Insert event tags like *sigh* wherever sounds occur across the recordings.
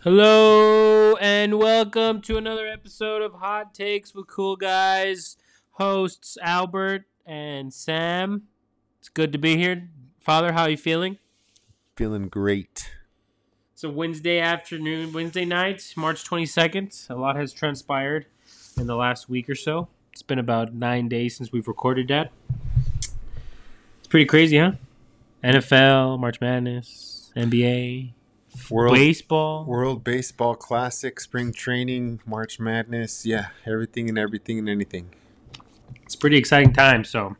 Hello and welcome to another episode of Hot Takes with Cool Guys. Hosts Albert and Sam. It's good to be here. Father, how are you feeling? Feeling great. It's a Wednesday afternoon, Wednesday night, March 22nd. A lot has transpired in the last week or so. It's been about nine days since we've recorded that. It's pretty crazy, huh? NFL, March Madness, NBA, World baseball. World Baseball Classic, spring training, March Madness, yeah, everything and everything and anything. It's a pretty exciting time, so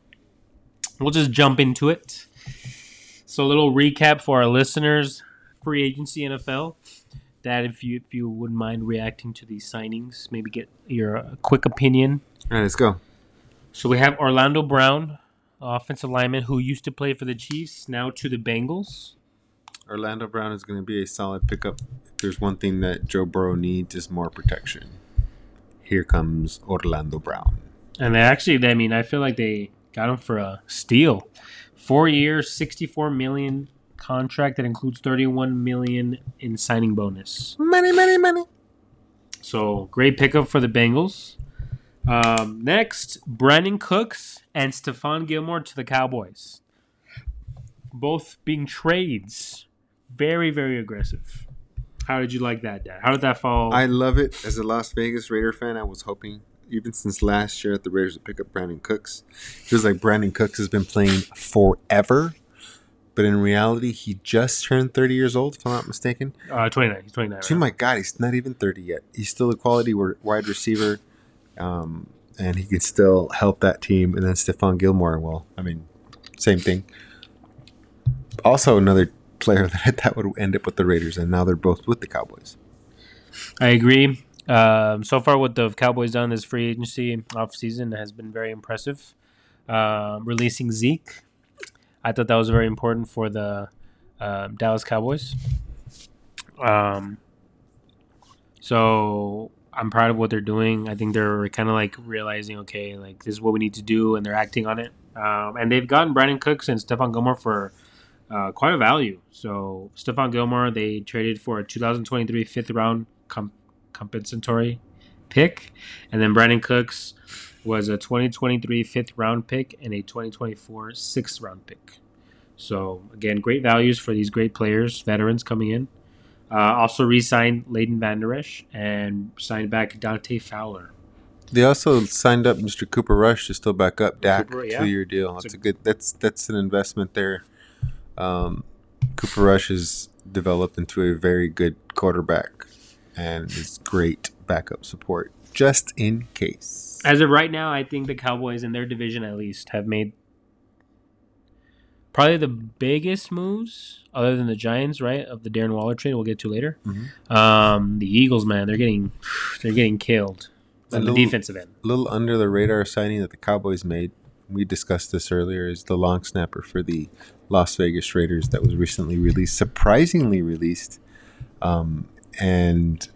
we'll just jump into it. So a little recap for our listeners: free agency NFL. Dad, if you if you wouldn't mind reacting to these signings, maybe get your uh, quick opinion. All right, let's go. So we have Orlando Brown, offensive lineman who used to play for the Chiefs, now to the Bengals. Orlando Brown is going to be a solid pickup. If there's one thing that Joe Burrow needs is more protection. Here comes Orlando Brown. And they actually, I mean, I feel like they got him for a steal. Four years, sixty-four million contract that includes thirty-one million in signing bonus. Money, money, money. So great pickup for the Bengals. Um, next, Brandin Cooks and Stephon Gilmore to the Cowboys. Both being trades. Very, very aggressive. How did you like that, Dad? How did that fall? I love it. As a Las Vegas Raider fan, I was hoping, even since last year, that the Raiders would pick up Brandin Cooks. It feels like Brandin Cooks has been playing forever, but in reality, he just turned 30 years old, if I'm not mistaken. uh, 29. He's 29. Oh right my God, he's not even 30 yet. He's still a quality wide receiver, um, and he can still help that team. And then Stephon Gilmore, well, I mean, same thing. Also, another player *laughs* that thought would end up with the Raiders, and now they're both with the Cowboys. I agree. Um, so far, what the Cowboys done this free agency offseason has been very impressive. Um, releasing Zeke, I thought that was very important for the um Dallas Cowboys. Um, so I'm proud of what they're doing. I think they're kind of like realizing, okay, like this is what we need to do, and they're acting on it. Um, and they've gotten Brandin Cooks and Stephon Gilmore for uh, quite a value. So Stephon Gilmore, they traded for a 2023 fifth round com- compensatory pick, and then Brandin Cooks was a 2023 fifth round pick and a 2024 sixth round pick. So again, great values for these great players, veterans coming in. Uh, also re-signed Leighton Vander Esch and signed back Dante Fowler. They also signed up Mr. Cooper Rush to still back up Dak Cooper, yeah. two year deal. That's a- a good. That's that's an investment there. Um, Cooper Rush has developed into a very good quarterback, and is great backup support just in case. As of right now, I think the Cowboys in their division at least have made probably the biggest moves, other than the Giants, right? Of the Darren Waller trade, we'll get to later. Mhm. Um, the Eagles, man, they're getting they're getting killed on the little- defensive end. A little under the radar signing that the Cowboys made. We discussed this earlier. Is the long snapper for the Las Vegas Raiders that was recently released, surprisingly released, um, and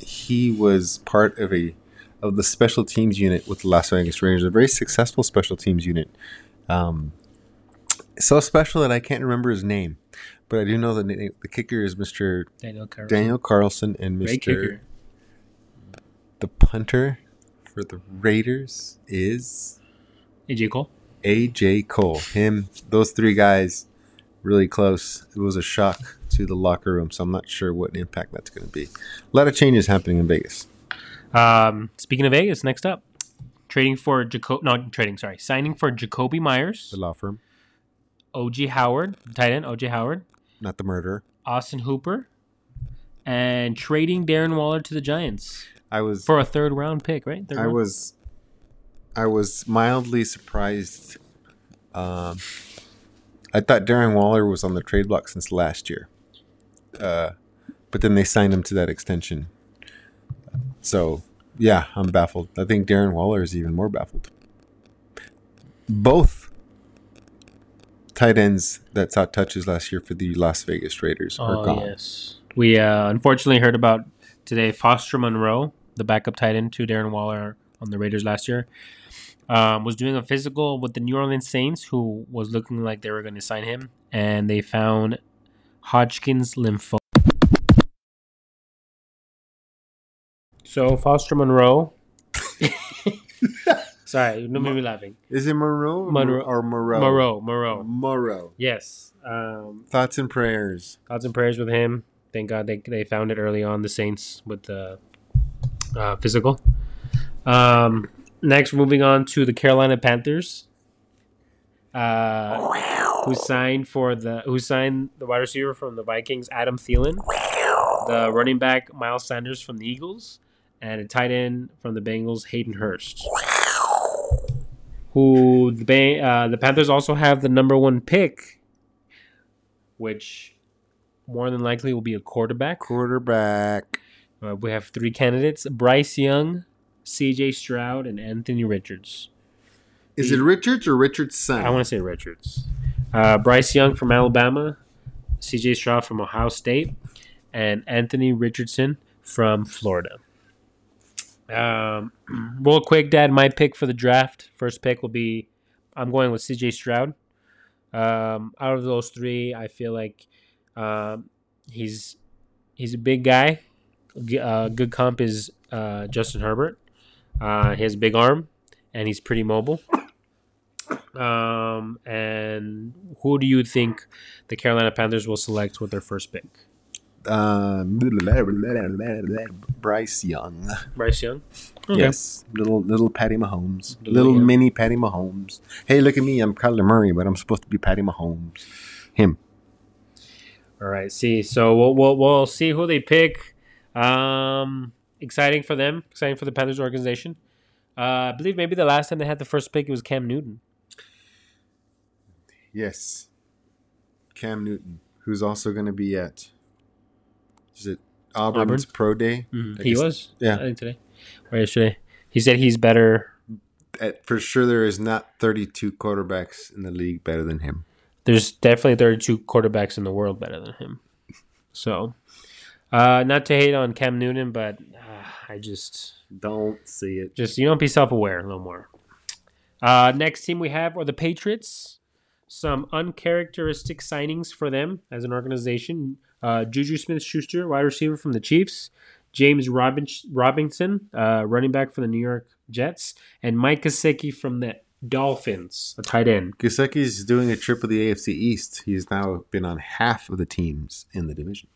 he was part of a of the special teams unit with the Las Vegas Raiders, a very successful special teams unit. Um, so special that I can't remember his name, but I do know the na- the kicker is Mr. Daniel Carlson, Daniel Carlson and Mr. The punter for the Raiders is AJ Cole. AJ Cole. Him, those three guys, really close. It was a shock to the locker room, so I'm not sure what impact that's going to be. A lot of changes happening in Vegas. Um, speaking of Vegas, next up, trading for Jacob. No, trading. Sorry, signing for Jakobi Meyers, The law firm, OJ Howard, tight end OJ Howard, not the murderer. Austin Hooper, and trading Darren Waller to the Giants I was, for a third round pick. Right? Third I round? was, I was mildly surprised. Um, I thought Darren Waller was on the trade block since last year, uh, but then they signed him to that extension. So, yeah, I'm baffled. I think Darren Waller is even more baffled. Both tight ends that saw touches last year for the Las Vegas Raiders are Oh gone. yes, we uh, unfortunately heard about today. Foster Monroe, the backup tight end to Darren Waller, on the Raiders last year. Um, was doing a physical with the New Orleans Saints, who was looking like they were going to sign him, and they found Hodgkin's lymphoma. So Foster Monroe. *laughs* *laughs* Sorry, don't make me laughing. Is it Monroe, Monroe- or Moreau? Moreau, Moreau. Moreau. Yes. Um, Thoughts and prayers. thoughts and prayers with him. Thank God they they found it early on. The Saints with the uh, physical. Um, next, moving on to the Carolina Panthers, uh, who signed for the who signed the wide receiver from the Vikings, Adam Thielen, the running back Miles Sanders from the Eagles, and a tight end from the Bengals, Hayden Hurst. Who the Ba- uh, the Panthers also have the number one pick, which more than likely will be a quarterback. Quarterback. Uh, we have three candidates: Bryce Young, C.J. Stroud, and Anthony Richards. Is it Richards or Richardson? I want to say Richards. Uh, Bryce Young from Alabama, C.J. Stroud from Ohio State, and Anthony Richardson from Florida. Um, *clears throat* real quick, Dad, my pick for the draft, first pick will be, I'm going with C.J. Stroud. Um, out of those three, I feel like um, he's he's a big guy. Uh, good comp is uh, Justin Herbert. Uh, he has a big arm, and he's pretty mobile. Um, and who do you think the Carolina Panthers will select with their first pick? Um, Bryce Young. Bryce Young. Yes, little little Patty Mahomes, Little little Young. mini Patty Mahomes. Hey, look at me! I'm Kyler Murray, but I'm supposed to be Patty Mahomes. Him. All right. See, so we'll we'll, we'll see who they pick. Um, exciting for them. Exciting for the Panthers organization. Uh, I believe maybe the last time they had the first pick it was Cam Newton. Yes. Cam Newton, who's also going to be at. Is it Auburn's Pro Day? I He guess- was. yeah. I think today or yesterday. He said he's better. At, for sure, there is not 32 quarterbacks in the league better than him. There's definitely 32 quarterbacks in the world better than him. So, uh, not to hate on Cam Newton, but uh, I just Don't see it. just you don't know be self-aware a little more uh next team we have are the patriots some uncharacteristic signings for them as an organization uh juju smith-schuster wide receiver from the chiefs james Robin- robinson uh running back for the new york jets and mike Gesicki from the dolphins a tight end Gesicki's doing a trip of the AFC East. He's now been on half of the teams in the division.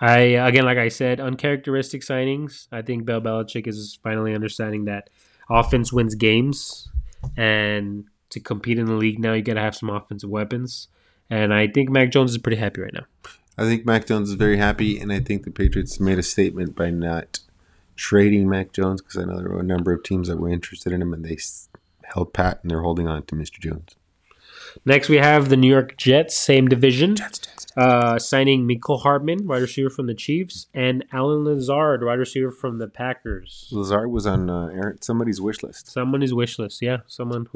I again, like I said, uncharacteristic signings. I think Bill Belichick is finally understanding that offense wins games, and to compete in the league now, you got to have some offensive weapons. And I think Mac Jones is pretty happy right now. I think Mac Jones is very happy, and I think the Patriots made a statement by not trading Mac Jones because I know there were a number of teams that were interested in him, and they held pat and they're holding on to Mr. Jones. Next, we have the New York Jets, same division, uh, signing Mecole Hardman, wide receiver from the Chiefs, and Allen Lazard, wide receiver from the Packers. Lazard was on uh, Aaron, somebody's wish list. Someone is wish list, yeah, someone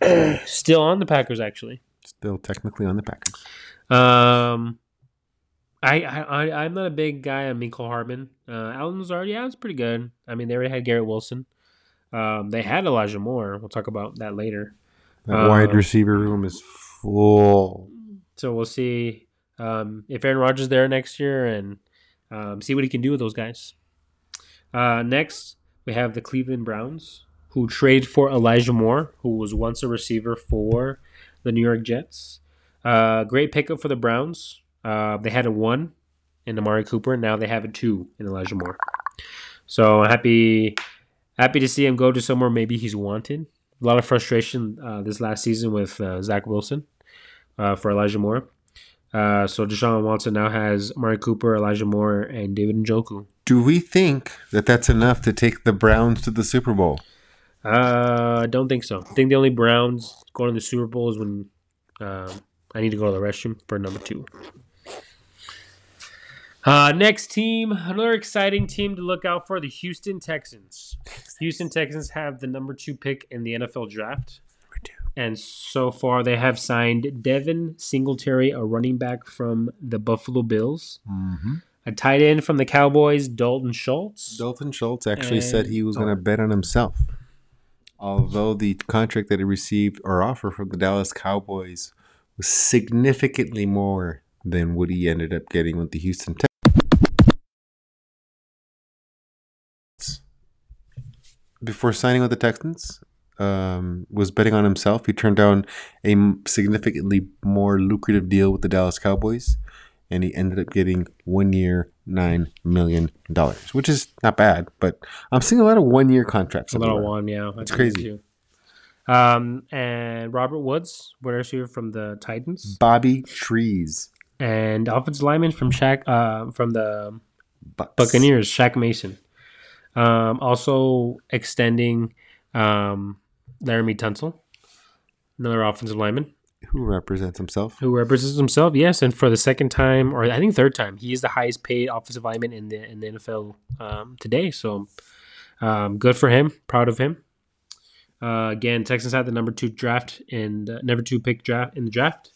who *clears throat* still on the Packers actually. Still technically on the Packers. Um, I, I, I I'm not a big guy on Mecole Hardman. Uh, Allen Lazard, yeah, it's pretty good. I mean, they already had Garrett Wilson. Um, they had Elijah Moore. We'll talk about that later. That Uh, wide receiver room is full. So we'll see um, if Aaron Rodgers is there next year and um, see what he can do with those guys. Uh, next, we have the Cleveland Browns, who trade for Elijah Moore, who was once a receiver for the New York Jets. Uh, great pickup for the Browns. Uh, they had a one in Amari Cooper. Now they have a two in Elijah Moore. So happy, happy to see him go to somewhere maybe he's wanted. A lot of frustration uh, this last season with uh, Zach Wilson uh, for Elijah Moore. Uh, so Deshaun Watson now has Amari Cooper, Elijah Moore, and David Njoku. Do we think that that's enough to take the Browns to the Super Bowl? Uh, I don't think so. I think the only Browns going to the Super Bowl is when um, I need to go to the restroom for number two. Uh, next team, another exciting team to look out for: the Houston Texans. Houston Texans have the number two pick in the NFL draft, and so far they have signed Devin Singletary, a running back from the Buffalo Bills. Mm-hmm. a tight end from the Cowboys, Dalton Schultz. Dalton Schultz actually said he was going oh. to bet on himself. Although the contract that he received or offer from the Dallas Cowboys was significantly more than what he ended up getting with the Houston Texans. Before signing with the Texans, um, was betting on himself. He turned down a significantly more lucrative deal with the Dallas Cowboys, and he ended up getting one year, nine million dollars, which is not bad. But I'm seeing a lot of one year contracts. A little everywhere. one, yeah. It's crazy. too. Um, and Robert Woods, wide receiver from the Titans, Bobby Trees, and offensive lineman from Shaq, uh, from the Bucks. Buccaneers, Shaq Mason. Um, also extending um, Laremy Tunsil, another offensive lineman who represents himself. who represents himself. Yes, and for the second time, or I think third time, he is the highest paid offensive lineman in the in the NFL um, today. So um, good for him. Proud of him. Uh, again, Texans had the number two draft and uh, number two pick draft in the draft,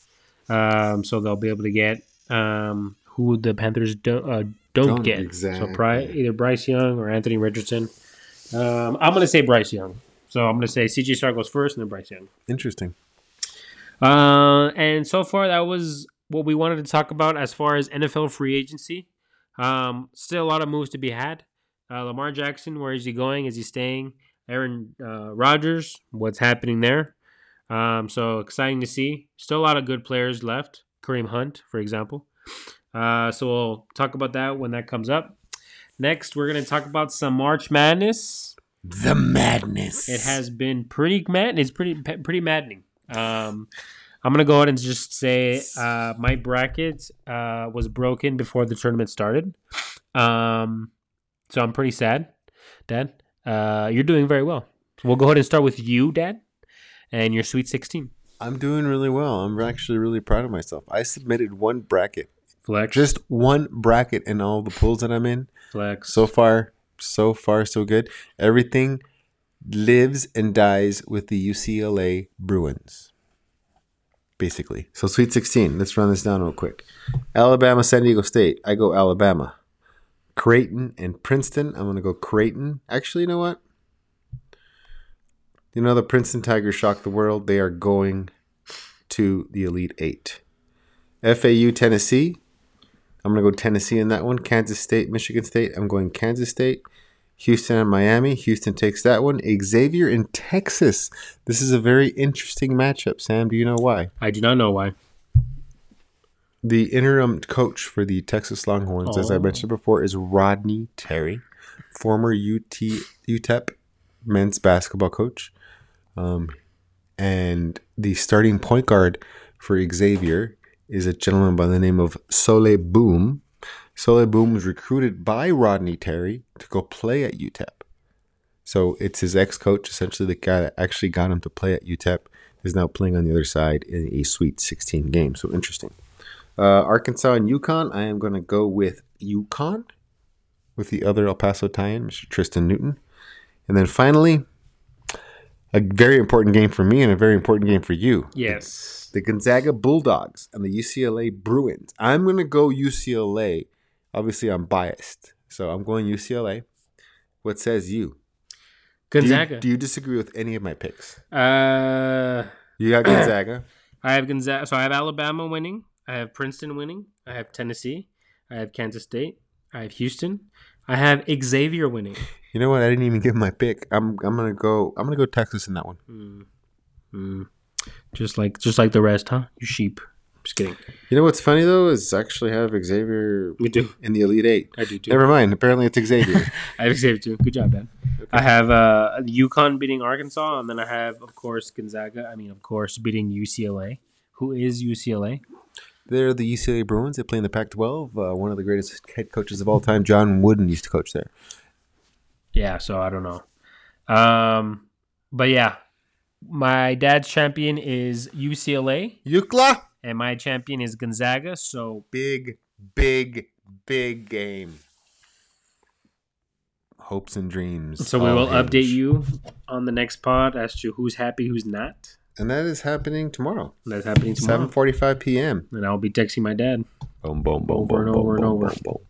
um, so they'll be able to get um, who the Panthers do, uh, don't, Don't, get. exactly. So Bry, either Bryce Young or Anthony Richardson. Um, I'm going to say Bryce Young. So I'm going to say CJ Star goes first, and then Bryce Young. Interesting. Uh, and so far, that was what we wanted to talk about as far as NFL free agency. Um, still a lot of moves to be had. Uh, Lamar Jackson, where is he going? Is he staying? Aaron uh, Rodgers, what's happening there? Um, so exciting to see. Still a lot of good players left. Kareem Hunt, for example. Uh, so we'll talk about that when that comes up. Next, we're going to talk about some March Madness. The madness. It has been pretty mad. It's pretty pretty maddening. Um, I'm gonna go ahead and just say uh, my bracket uh, was broken before the tournament started. Um, so I'm pretty sad, Dad. Uh, you're doing very well. We'll go ahead and start with you, Dad, and your Sweet 16 I'm doing really well. I'm actually really proud of myself. I submitted one bracket, flex. just one bracket in all the pools that I'm in. flex. So far, so far, so good. Everything lives and dies with the UCLA Bruins. Basically. So Sweet 16. Let's run this down real quick. Alabama, San Diego State. I go Alabama. Creighton and Princeton. I'm gonna go Creighton. Actually, you know what? You know the Princeton Tigers shocked the world. They are going to the Elite Eight. FAU, Tennessee. I'm gonna go Tennessee in that one. Kansas State, Michigan State. I'm going Kansas State. Houston and Miami. Houston takes that one. Xavier in Texas. This is a very interesting matchup. Sam, do you know why? I do not know why. The interim coach for the Texas Longhorns, as I Oh. mentioned before, is Rodney Terry, former UT UTEP men's basketball coach. Um, and the starting point guard for Xavier is a gentleman by the name of Souley Boum. Souley Boum was recruited by Rodney Terry to go play at UTEP. So it's his ex coach, essentially the guy that actually got him to play at UTEP, is now playing on the other side in a Sweet 16 game. So interesting. Uh, Arkansas and UConn. I am going to go with UConn with the other El Paso tie-in, Mr. Tristan Newton. And then finally, a very important game for me and a very important game for you. Yes. The Gonzaga Bulldogs and the UCLA Bruins. I'm going to go UCLA. Obviously, I'm biased. So I'm going UCLA. What says you? Do you- Gonzaga. Do you, disagree with any of my picks? uh, You got *clears throat* Gonzaga. I have Gonzaga. So I have Alabama winning. I have Princeton winning. I have Tennessee. I have Kansas State. I have Houston. I have Xavier winning. You know what? I didn't even give my pick. I'm I'm gonna go. I'm gonna go Texas in that one. Hmm. Hmm. Just like just like the rest, huh? You sheep. Just kidding. You know what's funny though is I actually have Xavier Me do in the Elite Eight. I do too. Never mind. Apparently it's Xavier. *laughs* I have Xavier too. Good job, Dan. I have uh, UConn beating Arkansas, and then I have, of course, Gonzaga. I mean, of course, beating UCLA. Who is UCLA? They're the UCLA Bruins. They play in the Pac-12. Uh, one of the greatest head coaches of all time, John Wooden, used to coach there. Yeah, so I don't know. Um, but yeah, my dad's champion is UCLA, UCLA. and my champion is Gonzaga. So Big, big, big game. Hopes and dreams. So we will update you on the next pod as to who's happy, who's not and that is happening tomorrow. That's happening tomorrow. 7:45 p.m. And I'll be texting my dad. Boom, boom, boom, over boom, and over boom, and over. Boom, boom,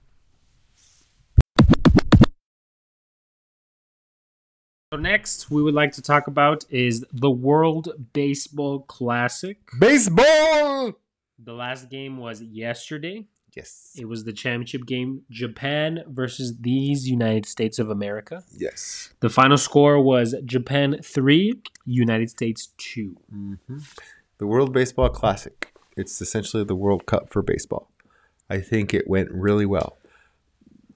So next, we would like to talk about is the World Baseball Classic. Baseball. The last game was yesterday. Yes. It was the championship game, Japan versus these United States of America. Yes. The final score was Japan three, United States two. hmm The World Baseball Classic. It's essentially the World Cup for baseball. I think it went really well.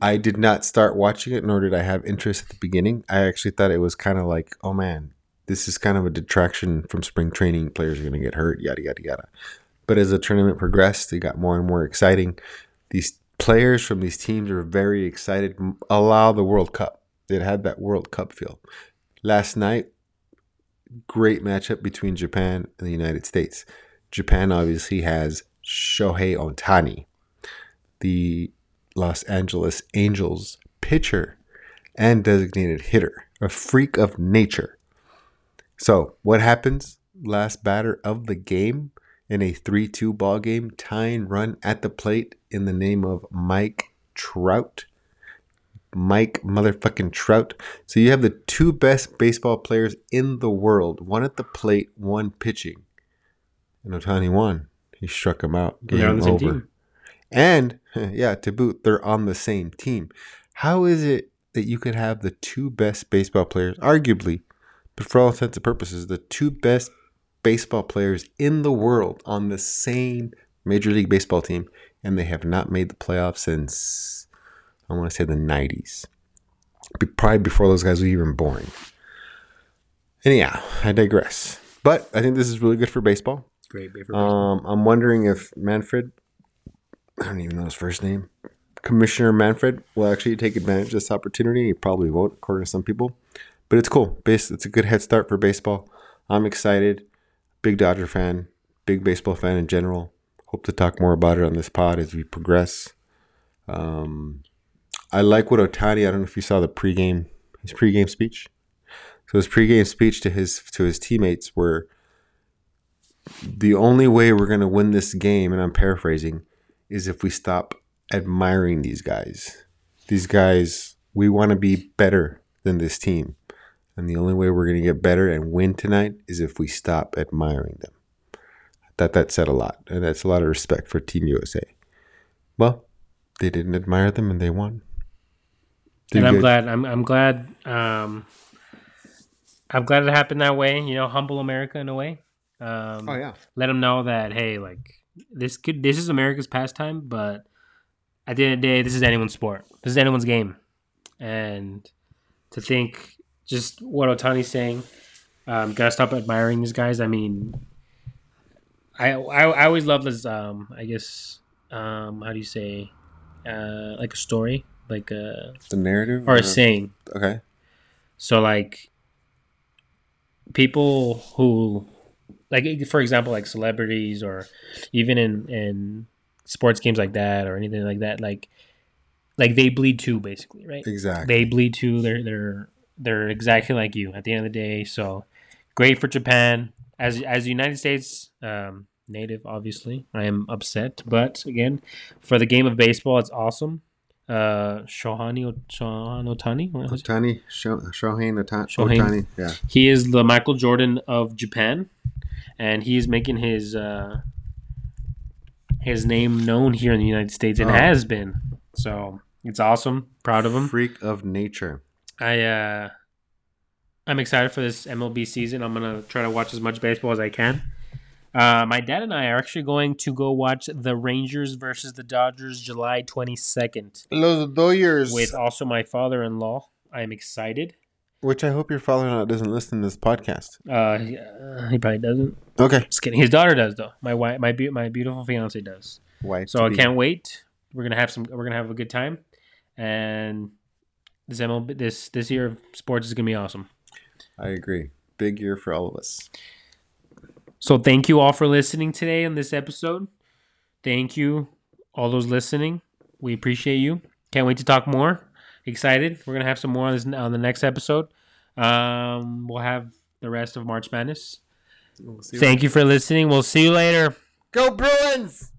I did not start watching it, nor did I have interest at the beginning. I actually thought it was kind of like, oh man, this is kind of a detraction from spring training. Players are going to get hurt, yada, yada, yada. But as the tournament progressed, it got more and more exciting. These players from these teams are very excited. Allow the World Cup. It had that World Cup feel. Last night, great matchup between Japan and the United States. Japan obviously has Shohei Ohtani, the Los Angeles Angels pitcher and designated hitter, a freak of nature. So, what happens? Last batter of the game in a 3 2 ball game, tying run at the plate in the name of Mike Trout. Mike motherfucking Trout. So you have the two best baseball players in the world, one at the plate, one pitching. And Ohtani won. He struck him out. They're on Game the same over. team. And *laughs* yeah, to boot, they're on the same team. How is it that you could have the two best baseball players, arguably, but for all intents and purposes, the two best baseball players in the world on the same Major League Baseball team, and they have not made the playoffs since I want to say the '90s, probably before those guys were even born. Anyhow, I digress. But I think this is really good for baseball. Great for baseball. Um, I'm wondering if Manfred, I don't even know his first name, Commissioner Manfred will actually take advantage of this opportunity. He probably won't, according to some people, but it's cool. Base, it's a good head start for baseball. I'm excited. Big Dodger fan, big baseball fan in general. Hope to talk more about it on this pod as we progress. Um, I like what Ohtani. I don't know if you saw the pregame his pregame speech. So his pregame speech to his to his teammates were the only way we're going to win this game, and I'm paraphrasing, is if we stop admiring these guys. These guys, we want to be better than this team. And the only way we're going to get better and win tonight is if we stop admiring them. I thought that said a lot, and that's a lot of respect for Team USA. Well, they didn't admire them and they won. Did and I'm good. glad. I'm I'm glad. Um, I'm glad it happened that way. You know, humble America in a way. Um, Oh, yeah. Let them know that hey, like this could this is America's pastime, but at the end of the day, this is anyone's sport. This is anyone's game, and to think just what Ohtani's saying, um, gotta stop admiring these guys. I mean, I I, I always love this. Um, I guess um, how do you say, uh, like a story, like a The narrative? or a saying. Okay. So like people who like for example like celebrities or even in in sports games like that or anything like that like like they bleed too basically, right? Exactly. They bleed too. They're they're they're exactly like you at the end of the day. So great for Japan as as United States um, native. Obviously, I am upset, but again, for the game of baseball, it's awesome. Uh, Shohani O- Shohan Ohtani, what was it? Ohtani, Sho- Shohei Ohtani. Shohei. Ohtani. Yeah. he is the Michael Jordan of Japan, and he is making his uh, his name known here in the United States and Oh. has been. So it's awesome. Proud of him. Freak of nature. I uh, I'm excited for this MLB season. I'm gonna try to watch as much baseball as I can. Uh, my dad and I are actually going to go watch the Rangers versus the Dodgers July 22nd Los Dodgers. with also my father-in-law. I am excited. Which I hope your father in law doesn't listen to this podcast. Uh, he, uh, he probably doesn't. Okay. Just kidding. His daughter does though. My wife, my be- my beautiful fiance does. Why? So I can't wait. We're gonna have some. We're gonna have a good time, and this MLB this this year of sports is gonna be awesome. I agree. Big year for all of us. So thank you all for listening today on this episode. Thank you all those listening. We appreciate you. Can't wait to talk more. Excited. We're gonna have some more on this on the next episode. Um, we'll have the rest of March Madness. We'll see Thank you for listening. We'll see you later. Go Bruins!